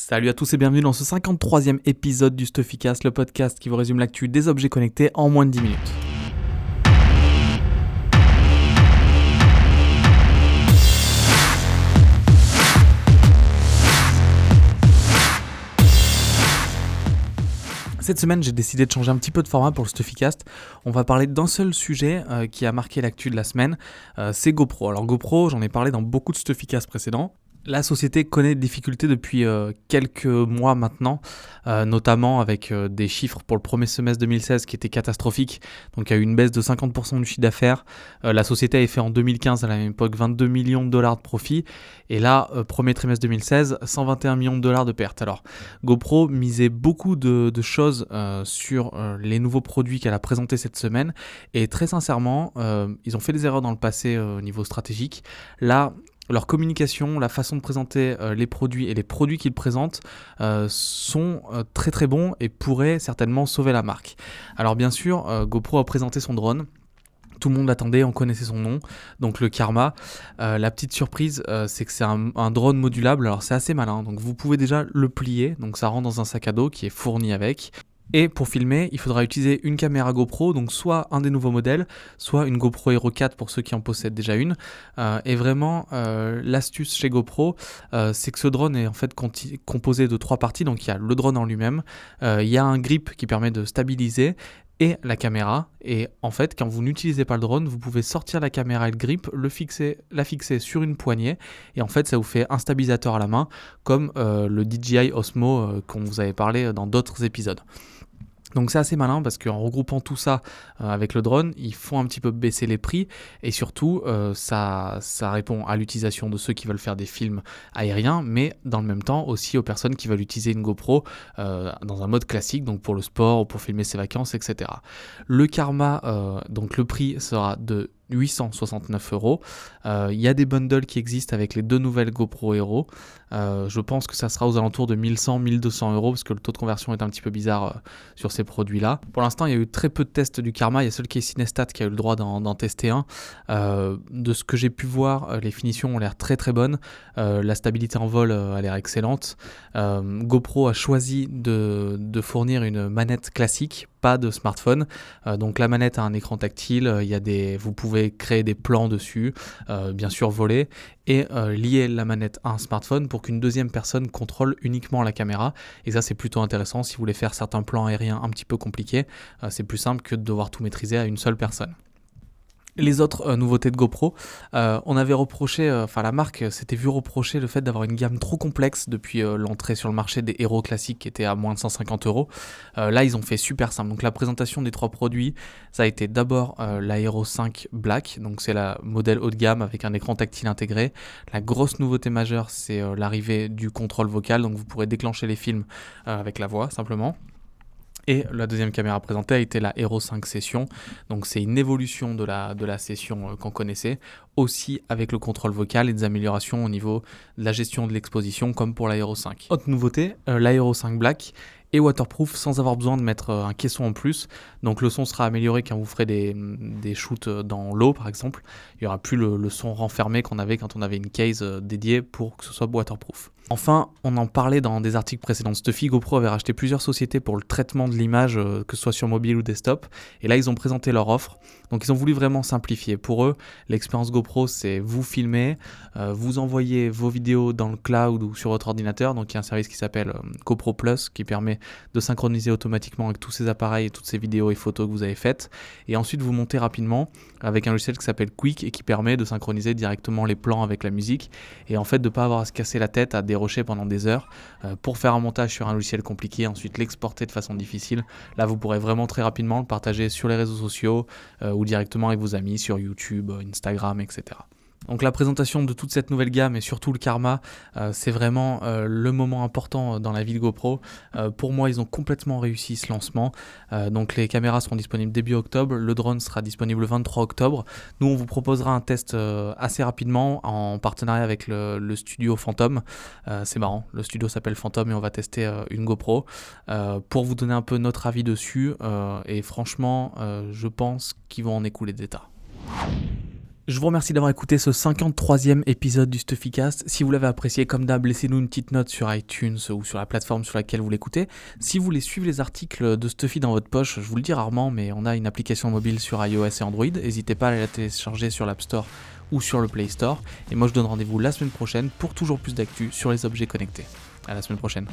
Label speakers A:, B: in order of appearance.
A: Salut à tous et bienvenue dans ce 53e épisode du Stuffycast, le podcast qui vous résume l'actu des objets connectés en moins de 10 minutes. Cette semaine, j'ai décidé de changer un petit peu de format pour le Stuffycast. On va parler d'un seul sujet euh, qui a marqué l'actu de la semaine, euh, c'est GoPro. Alors GoPro, j'en ai parlé dans beaucoup de Stuffycast précédents. La société connaît des difficultés depuis euh, quelques mois maintenant, euh, notamment avec euh, des chiffres pour le premier semestre 2016 qui étaient catastrophiques. Donc il y a eu une baisse de 50% du chiffre d'affaires. la société avait fait en 2015 à la même époque 22 millions de dollars de profit. Et là, premier trimestre 2016, 121 millions de dollars de pertes. Alors GoPro misait beaucoup de, de choses sur les nouveaux produits qu'elle a présentés cette semaine. Et très sincèrement, ils ont fait des erreurs dans le passé au niveau stratégique. Là, leur communication, la façon de présenter euh, les produits et les produits qu'ils présentent euh, sont euh, très très bons et pourraient certainement sauver la marque. Alors bien sûr, GoPro a présenté son drone. Tout le monde l'attendait, on connaissait son nom, donc le Karma. la petite surprise, c'est que c'est un, un, drone modulable, alors c'est assez malin. Donc vous pouvez déjà le plier, donc ça rentre dans un sac à dos qui est fourni avec. Et pour filmer, il faudra utiliser une caméra GoPro, donc soit un des nouveaux modèles, soit une GoPro Hero 4 pour ceux qui en possèdent déjà une. Euh, et vraiment, euh, l'astuce chez GoPro, euh, c'est que ce drone est en fait composé de trois parties. Donc il y a le drone en lui-même, il y a un grip qui permet de stabiliser et la caméra. Et en fait, quand vous n'utilisez pas le drone, vous pouvez sortir la caméra et le grip, la fixer sur une poignée. Et en fait, ça vous fait un stabilisateur à la main, comme le DJI Osmo qu'on vous avait parlé dans d'autres épisodes. Donc c'est assez malin parce qu'en regroupant tout ça euh, avec le drone, ils font un petit peu baisser les prix et surtout euh, ça, répond à l'utilisation de ceux qui veulent faire des films aériens, mais dans le même temps aussi aux personnes qui veulent utiliser une GoPro euh, dans un mode classique, donc pour le sport ou pour filmer ses vacances, etc. Le Karma, donc le prix sera de 869 euros. Euh, il y a des bundles qui existent avec les deux nouvelles GoPro Hero. Euh, je pense que ça sera aux alentours de 1100-1200 euros parce que le taux de conversion est un petit peu bizarre euh, sur ces produits-là. Pour l'instant, il y a eu très peu de tests du Karma. Il y a seul qui est Cinestat qui a eu le droit d'en tester un. de ce que j'ai pu voir, les finitions ont l'air très très bonnes. la stabilité en vol a l'air excellente. GoPro a choisi de, de fournir une manette classique pas de smartphone. Euh, donc la manette a un écran tactile, euh, il y a des, vous pouvez créer des plans dessus, euh, bien sûr voler, et lier la manette à un smartphone pour qu'une deuxième personne contrôle uniquement la caméra. Et ça c'est plutôt intéressant si vous voulez faire certains plans aériens un petit peu compliqués. c'est plus simple que de devoir tout maîtriser à une seule personne les autres euh, nouveautés de GoPro, euh, on avait reproché, euh, enfin la marque s'était vu reprocher le fait d'avoir une gamme trop complexe depuis l'entrée sur le marché des héros classiques qui étaient à moins de 150 euros. là, ils ont fait super simple. Donc la présentation des trois produits, ça a été d'abord la Hero 5 Black, donc c'est la modèle haut de gamme avec un écran tactile intégré. La grosse nouveauté majeure, c'est l'arrivée du contrôle vocal, donc vous pourrez déclencher les films avec la voix simplement. Et la deuxième caméra présentée a été la Hero 5 Session. Donc c'est une évolution de la, de la session euh, qu'on connaissait, aussi avec le contrôle vocal et des améliorations au niveau de la gestion de l'exposition comme pour la Hero 5. Autre nouveauté, euh, la Hero 5 Black et waterproof sans avoir besoin de mettre euh, un caisson en plus. Donc le son sera amélioré quand vous ferez des, des shoots dans l'eau par exemple. Il n'y aura plus le son renfermé qu'on avait quand on avait une case dédiée pour que ce soit waterproof. Enfin, on en parlait dans des articles précédents. Stuffy, GoPro avait racheté plusieurs sociétés pour le traitement de l'image, euh, que ce soit sur mobile ou desktop. Et là, ils ont présenté leur offre. Donc, ils ont voulu vraiment simplifier. Pour eux, l'expérience GoPro, c'est vous filmer, euh, vous envoyer vos vidéos dans le cloud ou sur votre ordinateur. Donc, il y a un service qui s'appelle euh, GoPro Plus qui permet de synchroniser automatiquement avec tous ces appareils et toutes ces vidéos et photos que vous avez faites. Et ensuite, vous montez rapidement avec un logiciel qui s'appelle Quick et qui permet de synchroniser directement les plans avec la musique. Et en fait, de ne pas avoir à se casser la tête à des pendant des heures euh, pour faire un montage sur un logiciel compliqué, ensuite l'exporter de façon difficile. Là, vous pourrez vraiment très rapidement le partager sur les réseaux sociaux euh, ou directement avec vos amis sur YouTube, Instagram, etc. Donc la présentation de toute cette nouvelle gamme et surtout le Karma, euh, c'est vraiment euh, le moment important dans la vie de GoPro. Euh, pour moi, ils ont complètement réussi ce lancement. donc les caméras seront disponibles début octobre, le drone sera disponible le 23 octobre. Nous, on vous proposera un test assez rapidement en partenariat avec le, studio Phantom. c'est marrant, le studio s'appelle Phantom et on va tester une GoPro pour vous donner un peu notre avis dessus. et franchement, je pense qu'ils vont en écouler des tas. Je vous remercie d'avoir écouté ce 53e épisode du Stuffycast. Si vous l'avez apprécié, comme d'hab, laissez-nous une petite note sur iTunes ou sur la plateforme sur laquelle vous l'écoutez. Si vous voulez suivre les articles de Stuffy dans votre poche, je vous le dis rarement, mais on a une application mobile sur iOS et Android. N'hésitez pas à la télécharger sur l'App Store ou sur le Play Store. Et moi, je donne rendez-vous la semaine prochaine pour toujours plus d'actu sur les objets connectés. À la semaine prochaine.